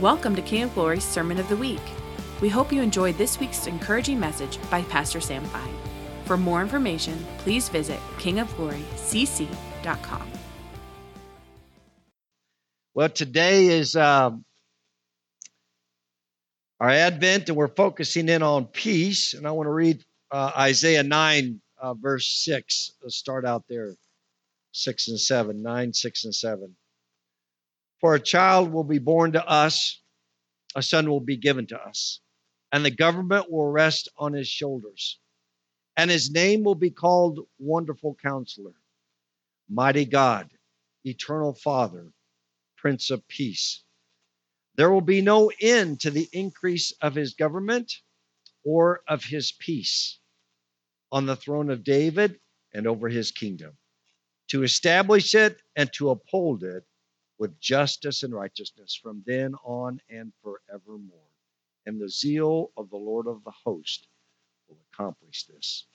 Welcome to King of Glory's Sermon of the Week. We hope you enjoyed this week's encouraging message by Pastor Sam Fine. For more information, please visit kingofglorycc.com. Well, today is um, our Advent, and we're focusing in on peace. And I want to read uh, Isaiah 9, uh, verse 6. Let's start out there 6 and 7, 9, 6 and 7. For a child will be born to us, a son will be given to us, and the government will rest on his shoulders. And his name will be called Wonderful Counselor, Mighty God, Eternal Father, Prince of Peace. There will be no end to the increase of his government or of his peace on the throne of David and over his kingdom, to establish it and to uphold it with justice and righteousness from then on and forevermore. And the zeal of the Lord of the host will accomplish this.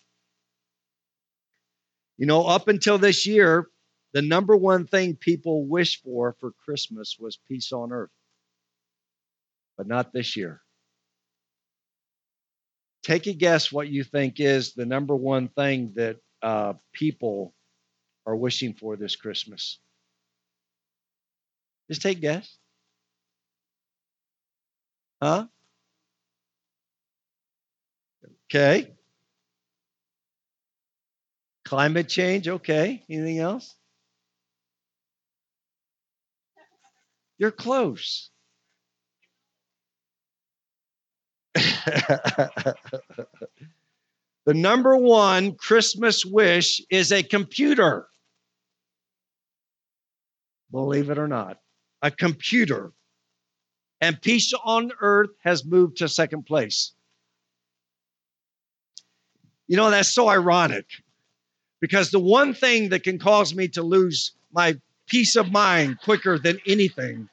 You know, up until this year, the number one thing people wish for for Christmas was peace on earth. But not this year. Take a guess what you think is the number one thing that uh, people are wishing for this Christmas. Just take guess. Huh? Okay. Climate change, okay. Anything else? You're close. the number one Christmas wish is a computer. Believe it or not a computer, and peace on earth has moved to second place. You know, that's so ironic because the one thing that can cause me to lose my peace of mind quicker than anything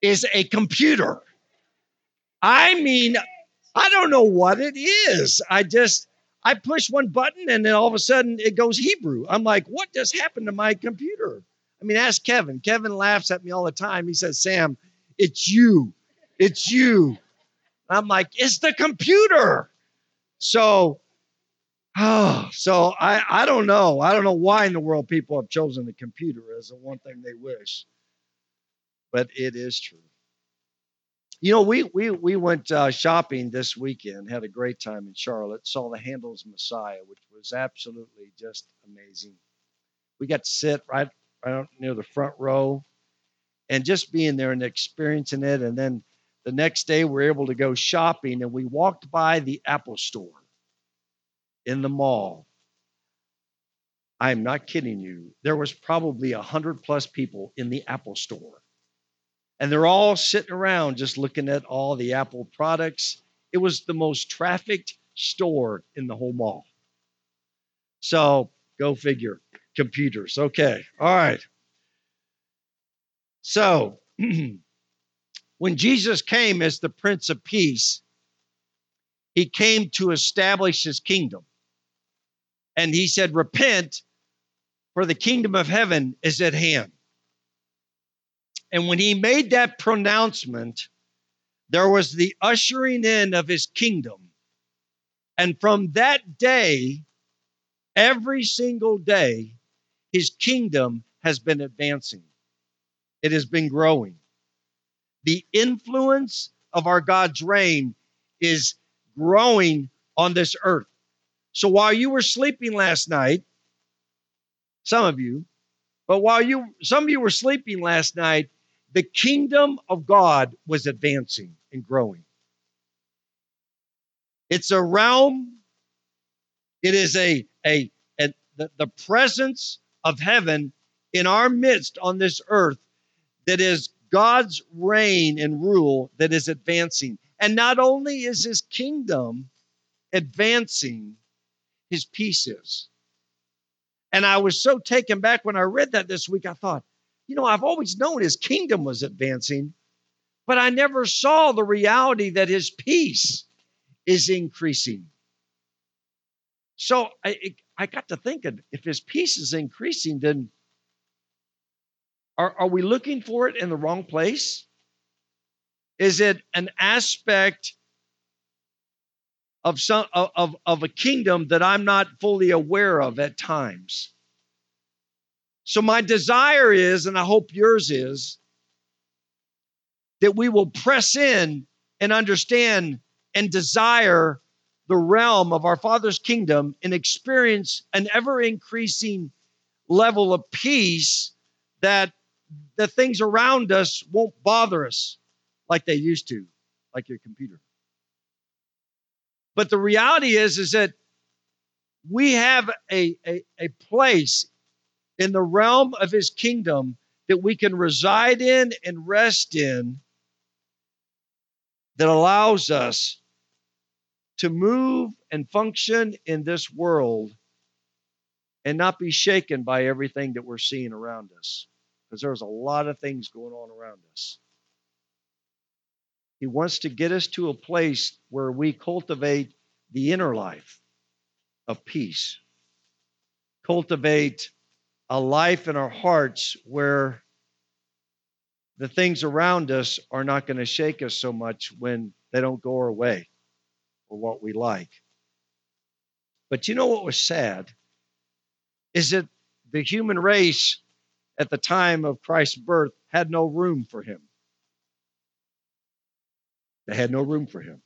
is a computer. I mean, I don't know what it is. I just, I push one button and then all of a sudden it goes Hebrew. I'm like, what just happened to my computer? I mean, ask Kevin. Kevin laughs at me all the time. He says, Sam, it's you. It's you. I'm like, it's the computer. So, oh, so I, I don't know. I don't know why in the world people have chosen the computer as the one thing they wish. But it is true. You know, we we we went uh, shopping this weekend, had a great time in Charlotte, saw the Handel's Messiah, which was absolutely just amazing. We got to sit right right near the front row, and just being there and experiencing it. And then the next day, we are able to go shopping, and we walked by the Apple store in the mall. I'm not kidding you. There was probably a hundred plus people in the Apple store. And they're all sitting around just looking at all the Apple products. It was the most trafficked store in the whole mall. So go figure computers. Okay. All right. So, when Jesus came as the Prince of Peace, he came to establish his kingdom. And he said, Repent, for the kingdom of heaven is at hand. And when he made that pronouncement, there was the ushering in of his kingdom. And from that day, every single day, his kingdom has been advancing, it has been growing. The influence of our God's reign is growing on this earth. So while you were sleeping last night, some of you, but while you some of you were sleeping last night, the kingdom of God was advancing and growing. It's a realm, it is a, a, a the, the presence of heaven in our midst on this earth that is God's reign and rule that is advancing. And not only is his kingdom advancing, his peace is. And I was so taken back when I read that this week. I thought, you know, I've always known his kingdom was advancing, but I never saw the reality that his peace is increasing. So I, I got to thinking if his peace is increasing, then are, are we looking for it in the wrong place? Is it an aspect of some of, of a kingdom that I'm not fully aware of at times? So my desire is, and I hope yours is, that we will press in and understand and desire the realm of our Father's kingdom and experience an ever increasing level of peace that the things around us won't bother us like they used to, like your computer. But the reality is, is that we have a, a, a place in the realm of his kingdom that we can reside in and rest in that allows us to move and function in this world and not be shaken by everything that we're seeing around us because there's a lot of things going on around us. He wants to get us to a place where we cultivate the inner life of peace, cultivate a life in our hearts where the things around us are not going to shake us so much when they don't go our way or what we like. But you know what was sad? Is that the human race at the time of Christ's birth had no room for him. They had no room for him.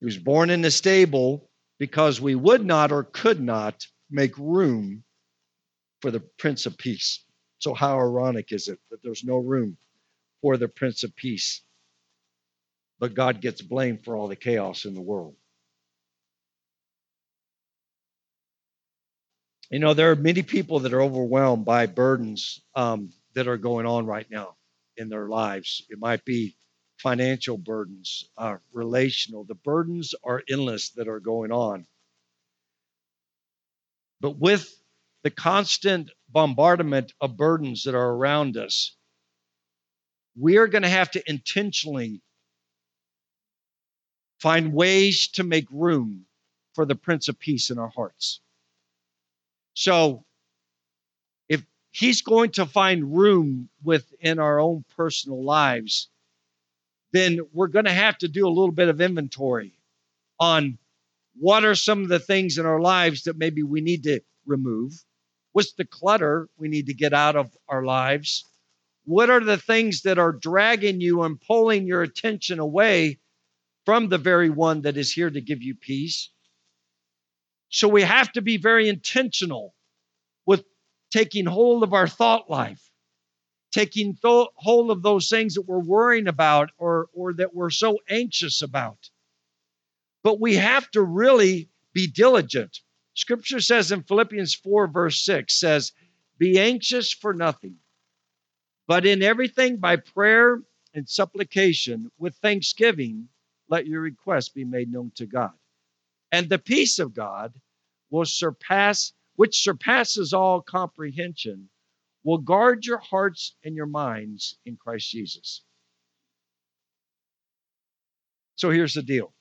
He was born in the stable because we would not or could not make room for the Prince of Peace. So, how ironic is it that there's no room for the Prince of Peace? But God gets blamed for all the chaos in the world. You know, there are many people that are overwhelmed by burdens um, that are going on right now in their lives. It might be financial burdens, uh, relational. The burdens are endless that are going on. But with the constant bombardment of burdens that are around us, we are going to have to intentionally find ways to make room for the Prince of Peace in our hearts. So, if He's going to find room within our own personal lives, then we're going to have to do a little bit of inventory on what are some of the things in our lives that maybe we need to remove What's the clutter we need to get out of our lives? What are the things that are dragging you and pulling your attention away from the very one that is here to give you peace? So we have to be very intentional with taking hold of our thought life, taking th- hold of those things that we're worrying about or, or that we're so anxious about. But we have to really be diligent. Scripture says in Philippians 4, verse 6 says, Be anxious for nothing, but in everything by prayer and supplication with thanksgiving, let your requests be made known to God. And the peace of God will surpass, which surpasses all comprehension, will guard your hearts and your minds in Christ Jesus. So here's the deal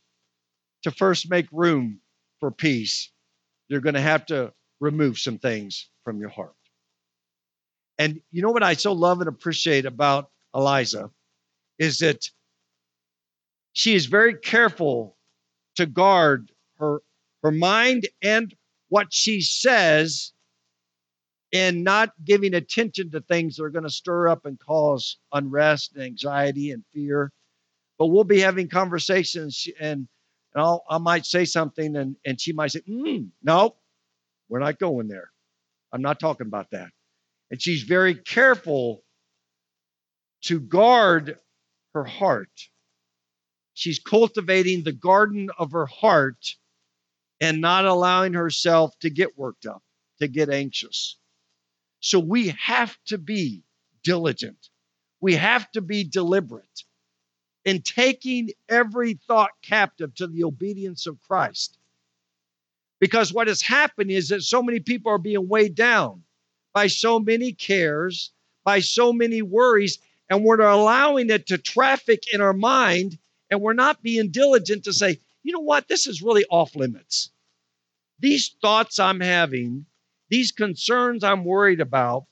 to first make room for peace, you're going to have to remove some things from your heart. And you know what I so love and appreciate about Eliza is that she is very careful to guard her her mind and what she says and not giving attention to things that are going to stir up and cause unrest and anxiety and fear. But we'll be having conversations and and I'll, I might say something and, and she might say, mm, no, we're not going there. I'm not talking about that. And she's very careful to guard her heart. She's cultivating the garden of her heart and not allowing herself to get worked up, to get anxious. So we have to be diligent. We have to be deliberate in taking every thought captive to the obedience of Christ. Because what has happened is that so many people are being weighed down by so many cares, by so many worries, and we're allowing it to traffic in our mind, and we're not being diligent to say, you know what, this is really off limits. These thoughts I'm having, these concerns I'm worried about,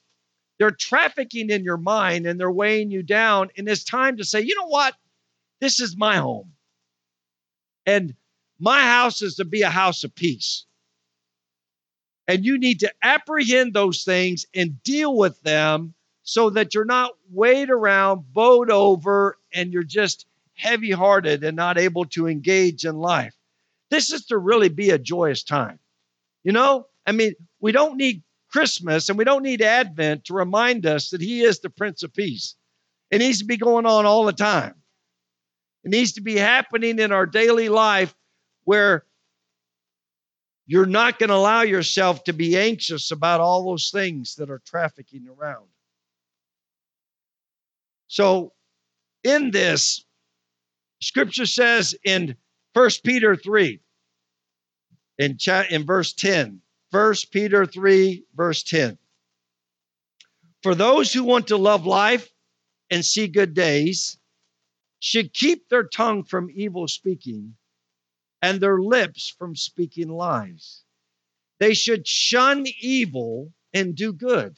they're trafficking in your mind and they're weighing you down. And it's time to say, you know what? This is my home. And my house is to be a house of peace. And you need to apprehend those things and deal with them so that you're not weighed around, bowed over, and you're just heavy hearted and not able to engage in life. This is to really be a joyous time. You know, I mean, we don't need Christmas and we don't need Advent to remind us that He is the Prince of Peace. It needs to be going on all the time. It needs to be happening in our daily life where you're not going to allow yourself to be anxious about all those things that are trafficking around. So, in this, scripture says in 1 Peter 3, in, chat, in verse 10, 1 Peter 3, verse 10. For those who want to love life and see good days should keep their tongue from evil speaking and their lips from speaking lies. They should shun evil and do good,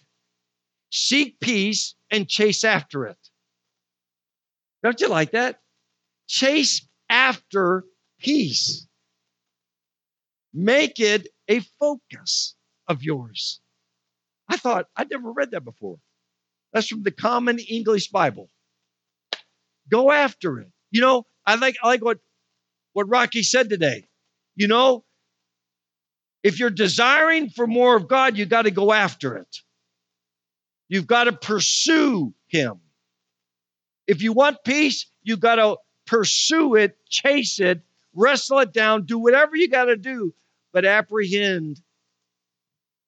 seek peace and chase after it. Don't you like that? Chase after peace. Make it a focus of yours. I thought, I'd never read that before. That's from the Common English Bible. Go after it. You know, I like I like what what Rocky said today. You know, if you're desiring for more of God, you got to go after it. You've got to pursue him. If you want peace, you got to pursue it, chase it, wrestle it down, do whatever you got to do, but apprehend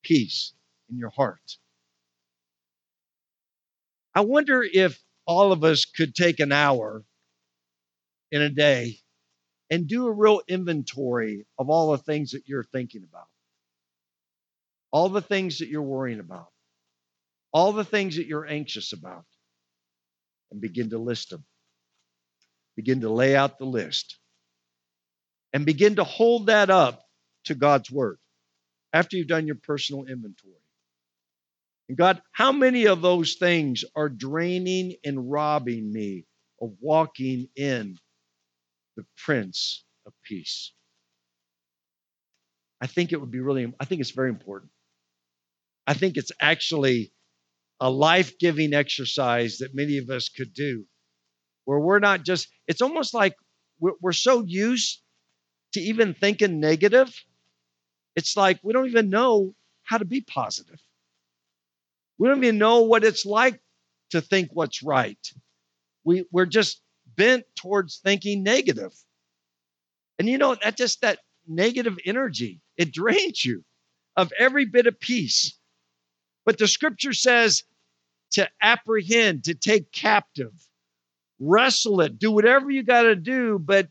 peace in your heart. I wonder if all of us could take an hour in a day and do a real inventory of all the things that you're thinking about, all the things that you're worrying about, all the things that you're anxious about, and begin to list them. Begin to lay out the list and begin to hold that up to God's word after you've done your personal inventory. And God, how many of those things are draining and robbing me of walking in the Prince of Peace? I think it would be really, I think it's very important. I think it's actually a life giving exercise that many of us could do where we're not just, it's almost like we're, we're so used to even thinking negative. It's like we don't even know how to be positive. We don't even know what it's like to think what's right. We, we're just bent towards thinking negative. And you know, that just that negative energy, it drains you of every bit of peace. But the scripture says to apprehend, to take captive, wrestle it, do whatever you got to do, but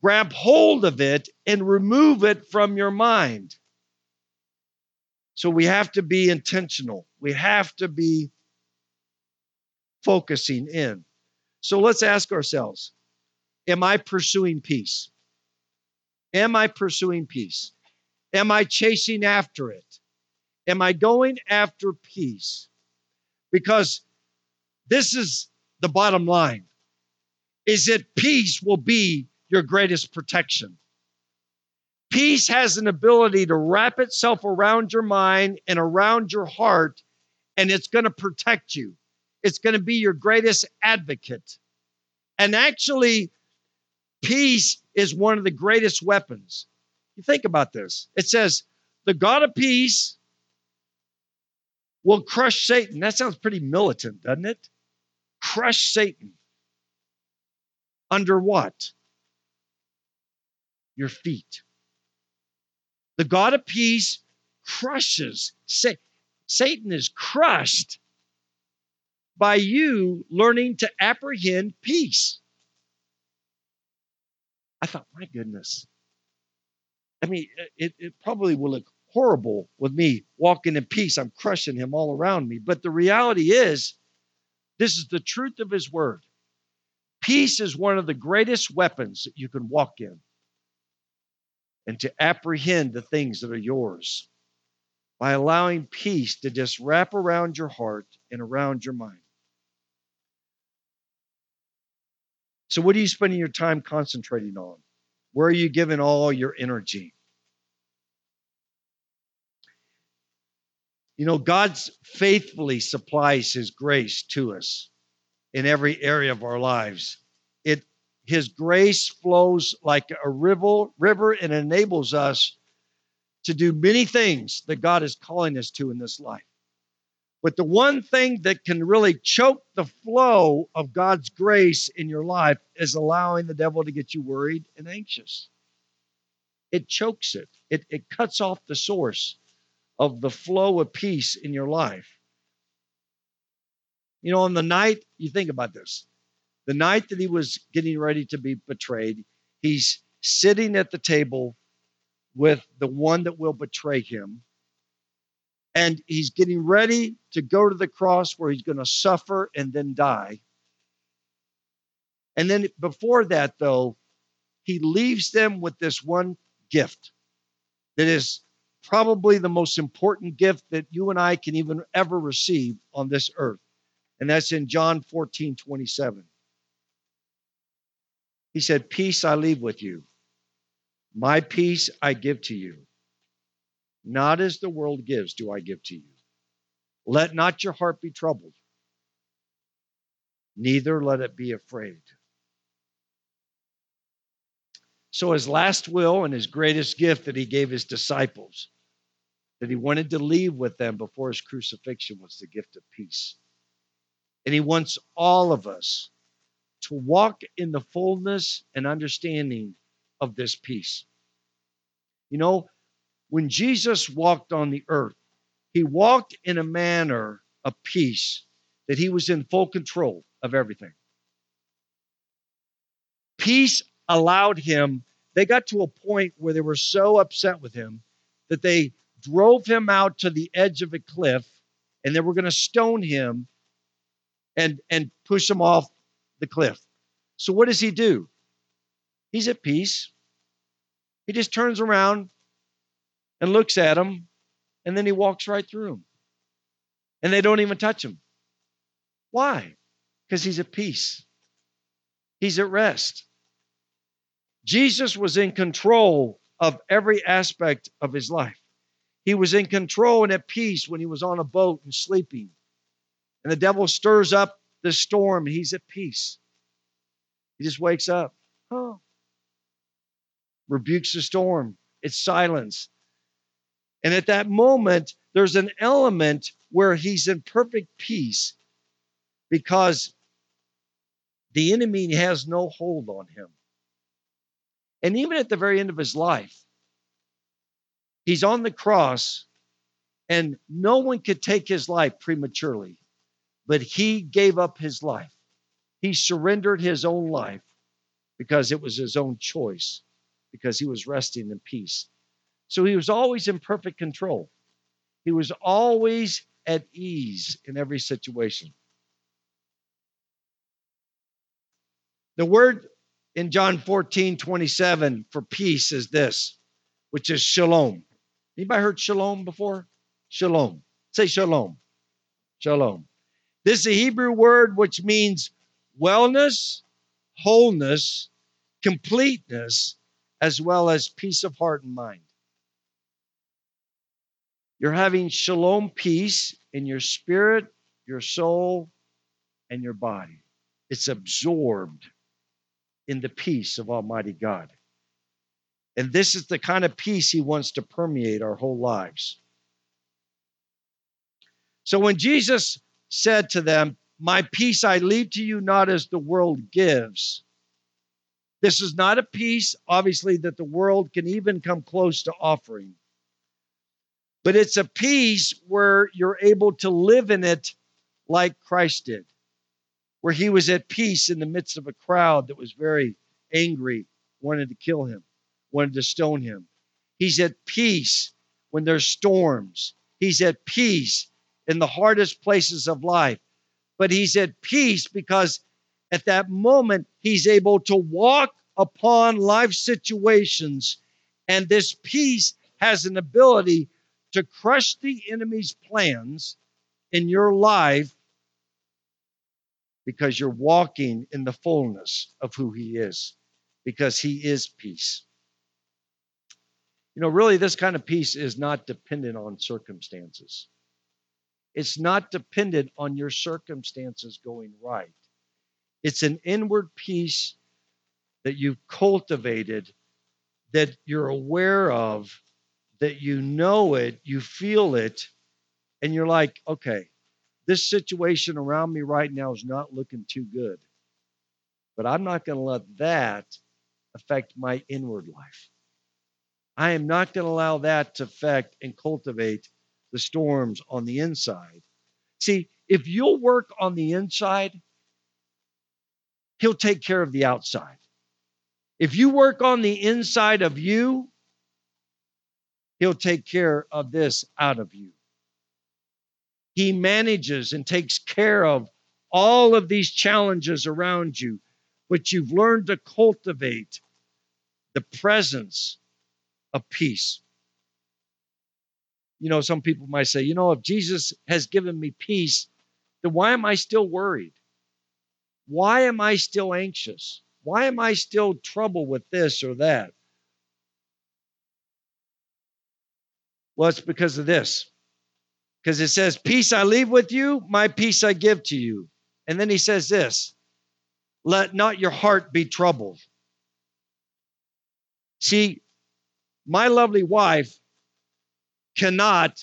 grab hold of it and remove it from your mind. So we have to be intentional. We have to be focusing in. So let's ask ourselves Am I pursuing peace? Am I pursuing peace? Am I chasing after it? Am I going after peace? Because this is the bottom line is that peace will be your greatest protection. Peace has an ability to wrap itself around your mind and around your heart, and it's going to protect you. It's going to be your greatest advocate. And actually, peace is one of the greatest weapons. You think about this. It says, the God of peace will crush Satan. That sounds pretty militant, doesn't it? Crush Satan. Under what? Your feet. The God of peace crushes. Satan is crushed by you learning to apprehend peace. I thought, my goodness. I mean, it, it probably will look horrible with me walking in peace. I'm crushing him all around me. But the reality is, this is the truth of his word. Peace is one of the greatest weapons that you can walk in and to apprehend the things that are yours by allowing peace to just wrap around your heart and around your mind. So, what are you spending your time concentrating on? Where are you giving all your energy? You know, God faithfully supplies His grace to us in every area of our lives. It His grace flows like a river, river and enables us to do many things that God is calling us to in this life. But the one thing that can really choke the flow of God's grace in your life is allowing the devil to get you worried and anxious. It chokes it, it, it cuts off the source of the flow of peace in your life. You know, on the night, you think about this the night that he was getting ready to be betrayed, he's sitting at the table with the one that will betray him and he's getting ready to go to the cross where he's going to suffer and then die. And then before that, though, he leaves them with this one gift that is probably the most important gift that you and I can even ever receive on this earth. And that's in John 14 27. He said, Peace I leave with you, my peace I give to you. Not as the world gives, do I give to you. Let not your heart be troubled, neither let it be afraid. So, his last will and his greatest gift that he gave his disciples, that he wanted to leave with them before his crucifixion, was the gift of peace. And he wants all of us to walk in the fullness and understanding of this peace. You know, when Jesus walked on the earth, he walked in a manner of peace that he was in full control of everything. Peace allowed him, they got to a point where they were so upset with him that they drove him out to the edge of a cliff and they were going to stone him and, and push him off the cliff. So, what does he do? He's at peace. He just turns around, and looks at him, and then he walks right through him. And they don't even touch him. Why? Because he's at peace, he's at rest. Jesus was in control of every aspect of his life. He was in control and at peace when he was on a boat and sleeping. And the devil stirs up the storm, he's at peace. He just wakes up, oh, rebukes the storm. It's silence. And at that moment, there's an element where he's in perfect peace because the enemy has no hold on him. And even at the very end of his life, he's on the cross, and no one could take his life prematurely, but he gave up his life. He surrendered his own life because it was his own choice, because he was resting in peace. So he was always in perfect control. He was always at ease in every situation. The word in John 14, 27 for peace is this, which is shalom. Anybody heard shalom before? Shalom. Say shalom. Shalom. This is a Hebrew word which means wellness, wholeness, completeness, as well as peace of heart and mind. You're having shalom peace in your spirit, your soul, and your body. It's absorbed in the peace of Almighty God. And this is the kind of peace He wants to permeate our whole lives. So when Jesus said to them, My peace I leave to you, not as the world gives, this is not a peace, obviously, that the world can even come close to offering but it's a peace where you're able to live in it like Christ did, where he was at peace in the midst of a crowd that was very angry, wanted to kill him, wanted to stone him. He's at peace when there's storms. He's at peace in the hardest places of life. But he's at peace because at that moment, he's able to walk upon life situations. And this peace has an ability to crush the enemy's plans in your life because you're walking in the fullness of who He is, because He is peace. You know, really, this kind of peace is not dependent on circumstances. It's not dependent on your circumstances going right. It's an inward peace that you've cultivated, that you're aware of, that you know it, you feel it, and you're like, okay, this situation around me right now is not looking too good. But I'm not going to let that affect my inward life. I am not going to allow that to affect and cultivate the storms on the inside. See, if you'll work on the inside, He'll take care of the outside. If you work on the inside of you, He'll take care of this out of you. He manages and takes care of all of these challenges around you, but you've learned to cultivate the presence of peace. You know, some people might say, you know, if Jesus has given me peace, then why am I still worried? Why am I still anxious? Why am I still troubled with this or that? Well, it's because of this. Because it says, Peace I leave with you, my peace I give to you. And then he says this Let not your heart be troubled. See, my lovely wife cannot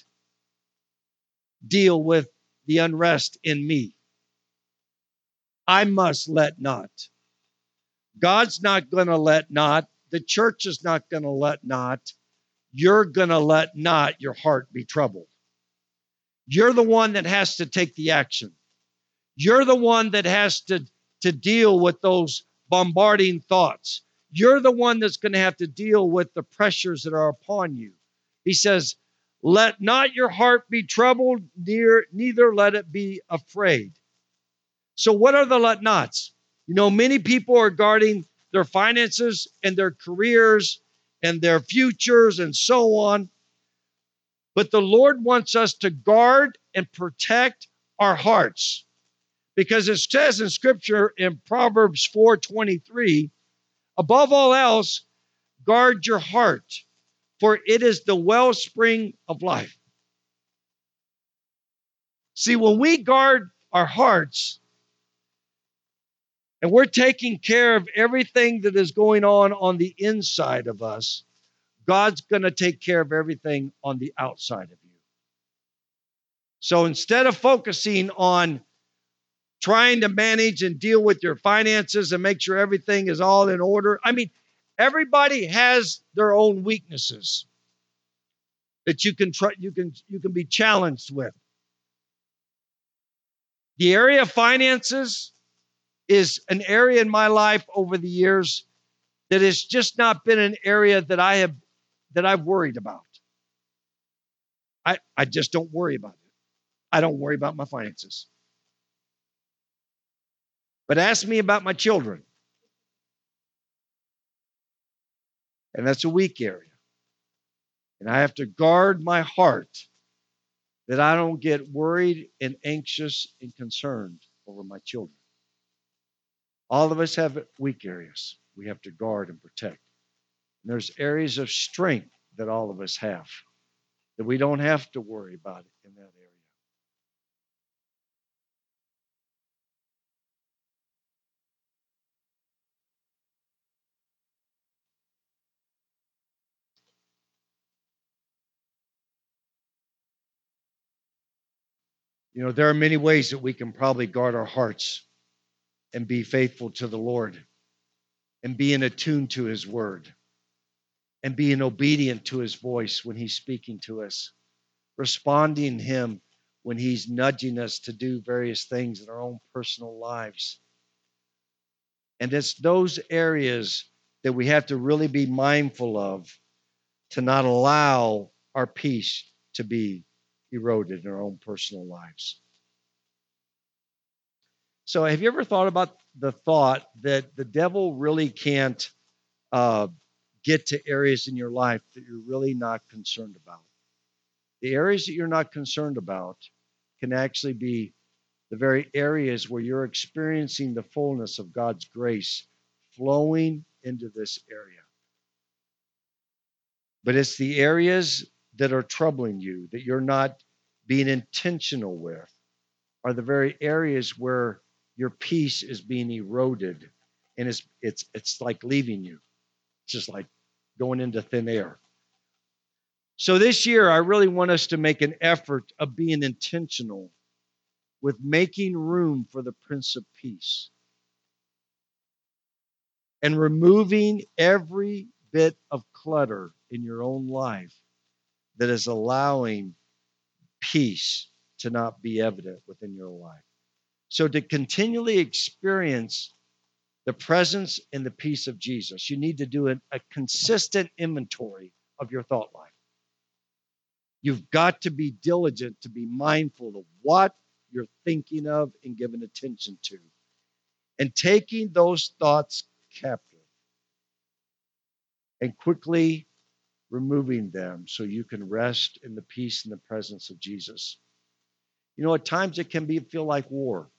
deal with the unrest in me. I must let not. God's not going to let not. The church is not going to let not. You're going to let not your heart be troubled. You're the one that has to take the action. You're the one that has to, to deal with those bombarding thoughts. You're the one that's going to have to deal with the pressures that are upon you. He says, Let not your heart be troubled, neither let it be afraid. So, what are the let nots? You know, many people are guarding their finances and their careers and their futures and so on. But the Lord wants us to guard and protect our hearts. Because it says in scripture in Proverbs 4:23, above all else, guard your heart, for it is the wellspring of life. See, when we guard our hearts and we're taking care of everything that is going on on the inside of us, God's going to take care of everything on the outside of you. So instead of focusing on trying to manage and deal with your finances and make sure everything is all in order, I mean, everybody has their own weaknesses that you can try, you can you can be challenged with. The area of finances is an area in my life over the years that has just not been an area that I have that I've worried about. I, I just don't worry about it. I don't worry about my finances. But ask me about my children. And that's a weak area. And I have to guard my heart that I don't get worried and anxious and concerned over my children. All of us have weak areas we have to guard and protect. And there's areas of strength that all of us have that we don't have to worry about in that area. You know, there are many ways that we can probably guard our hearts and be faithful to the Lord and being attuned to his word and being obedient to his voice when he's speaking to us, responding him when he's nudging us to do various things in our own personal lives. And it's those areas that we have to really be mindful of to not allow our peace to be eroded in our own personal lives. So, have you ever thought about the thought that the devil really can't uh, get to areas in your life that you're really not concerned about? The areas that you're not concerned about can actually be the very areas where you're experiencing the fullness of God's grace flowing into this area. But it's the areas that are troubling you, that you're not being intentional with, are the very areas where your peace is being eroded and it's it's it's like leaving you. It's just like going into thin air. So this year I really want us to make an effort of being intentional with making room for the Prince of Peace and removing every bit of clutter in your own life that is allowing peace to not be evident within your life. So, to continually experience the presence and the peace of Jesus, you need to do a, a consistent inventory of your thought life. You've got to be diligent to be mindful of what you're thinking of and giving attention to, and taking those thoughts captive and quickly removing them so you can rest in the peace and the presence of Jesus. You know, at times it can be feel like war.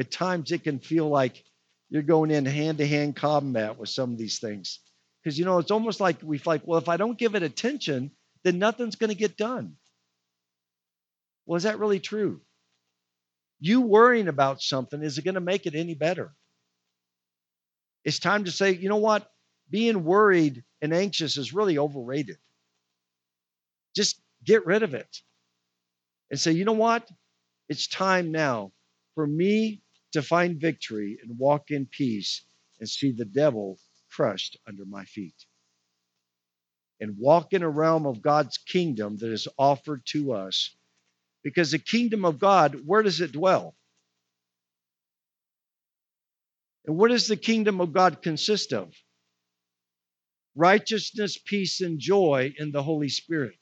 At times it can feel like you're going in hand-to-hand combat with some of these things. Because you know, it's almost like we feel like, well, if I don't give it attention, then nothing's going to get done. Well, is that really true? You worrying about something, is it going to make it any better? It's time to say, you know what? Being worried and anxious is really overrated. Just get rid of it and say, you know what? It's time now for me to find victory and walk in peace and see the devil crushed under my feet. And walk in a realm of God's kingdom that is offered to us. Because the kingdom of God, where does it dwell? And what does the kingdom of God consist of? Righteousness, peace, and joy in the Holy Spirit.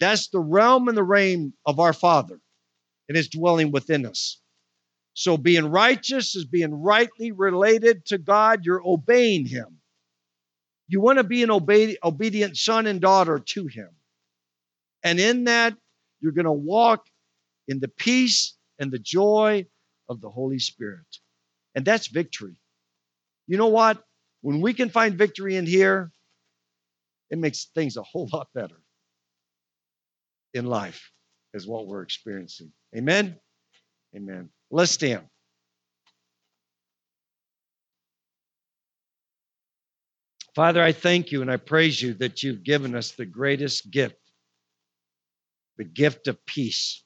That's the realm and the reign of our Father. It is dwelling within us. So being righteous is being rightly related to God. You're obeying Him. You want to be an obe- obedient son and daughter to Him. And in that, you're going to walk in the peace and the joy of the Holy Spirit. And that's victory. You know what? When we can find victory in here, it makes things a whole lot better in life, is what we're experiencing. Amen? Amen. Let's stand. Father, I thank you and I praise you that you've given us the greatest gift the gift of peace,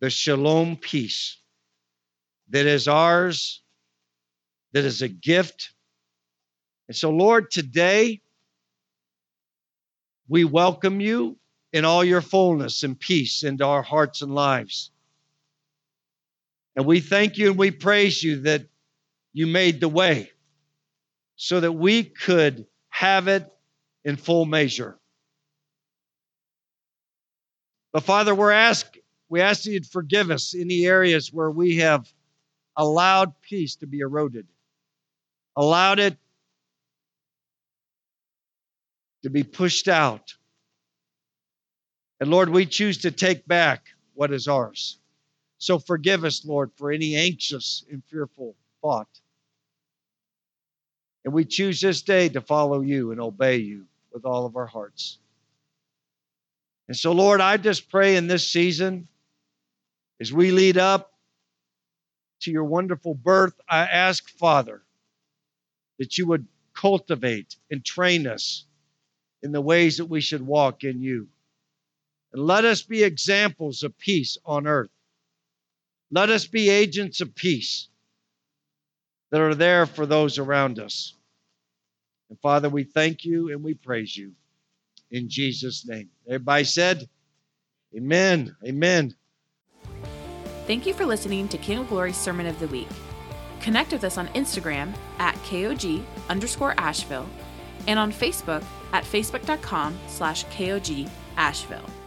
the shalom peace that is ours, that is a gift. And so, Lord, today we welcome you in all your fullness and peace into our hearts and lives. And we thank you and we praise you that you made the way so that we could have it in full measure. But Father, we're ask, we ask you to forgive us in the areas where we have allowed peace to be eroded, allowed it to be pushed out. And Lord, we choose to take back what is ours. So forgive us, Lord, for any anxious and fearful thought. And we choose this day to follow you and obey you with all of our hearts. And so, Lord, I just pray in this season, as we lead up to your wonderful birth, I ask, Father, that you would cultivate and train us in the ways that we should walk in you. And let us be examples of peace on earth. Let us be agents of peace that are there for those around us. And Father, we thank you and we praise you in Jesus' name. Everybody said, Amen. Amen. Thank you for listening to King of Glory's Sermon of the Week. Connect with us on Instagram at KOG underscore Asheville and on Facebook at facebook.com slash KOG Asheville.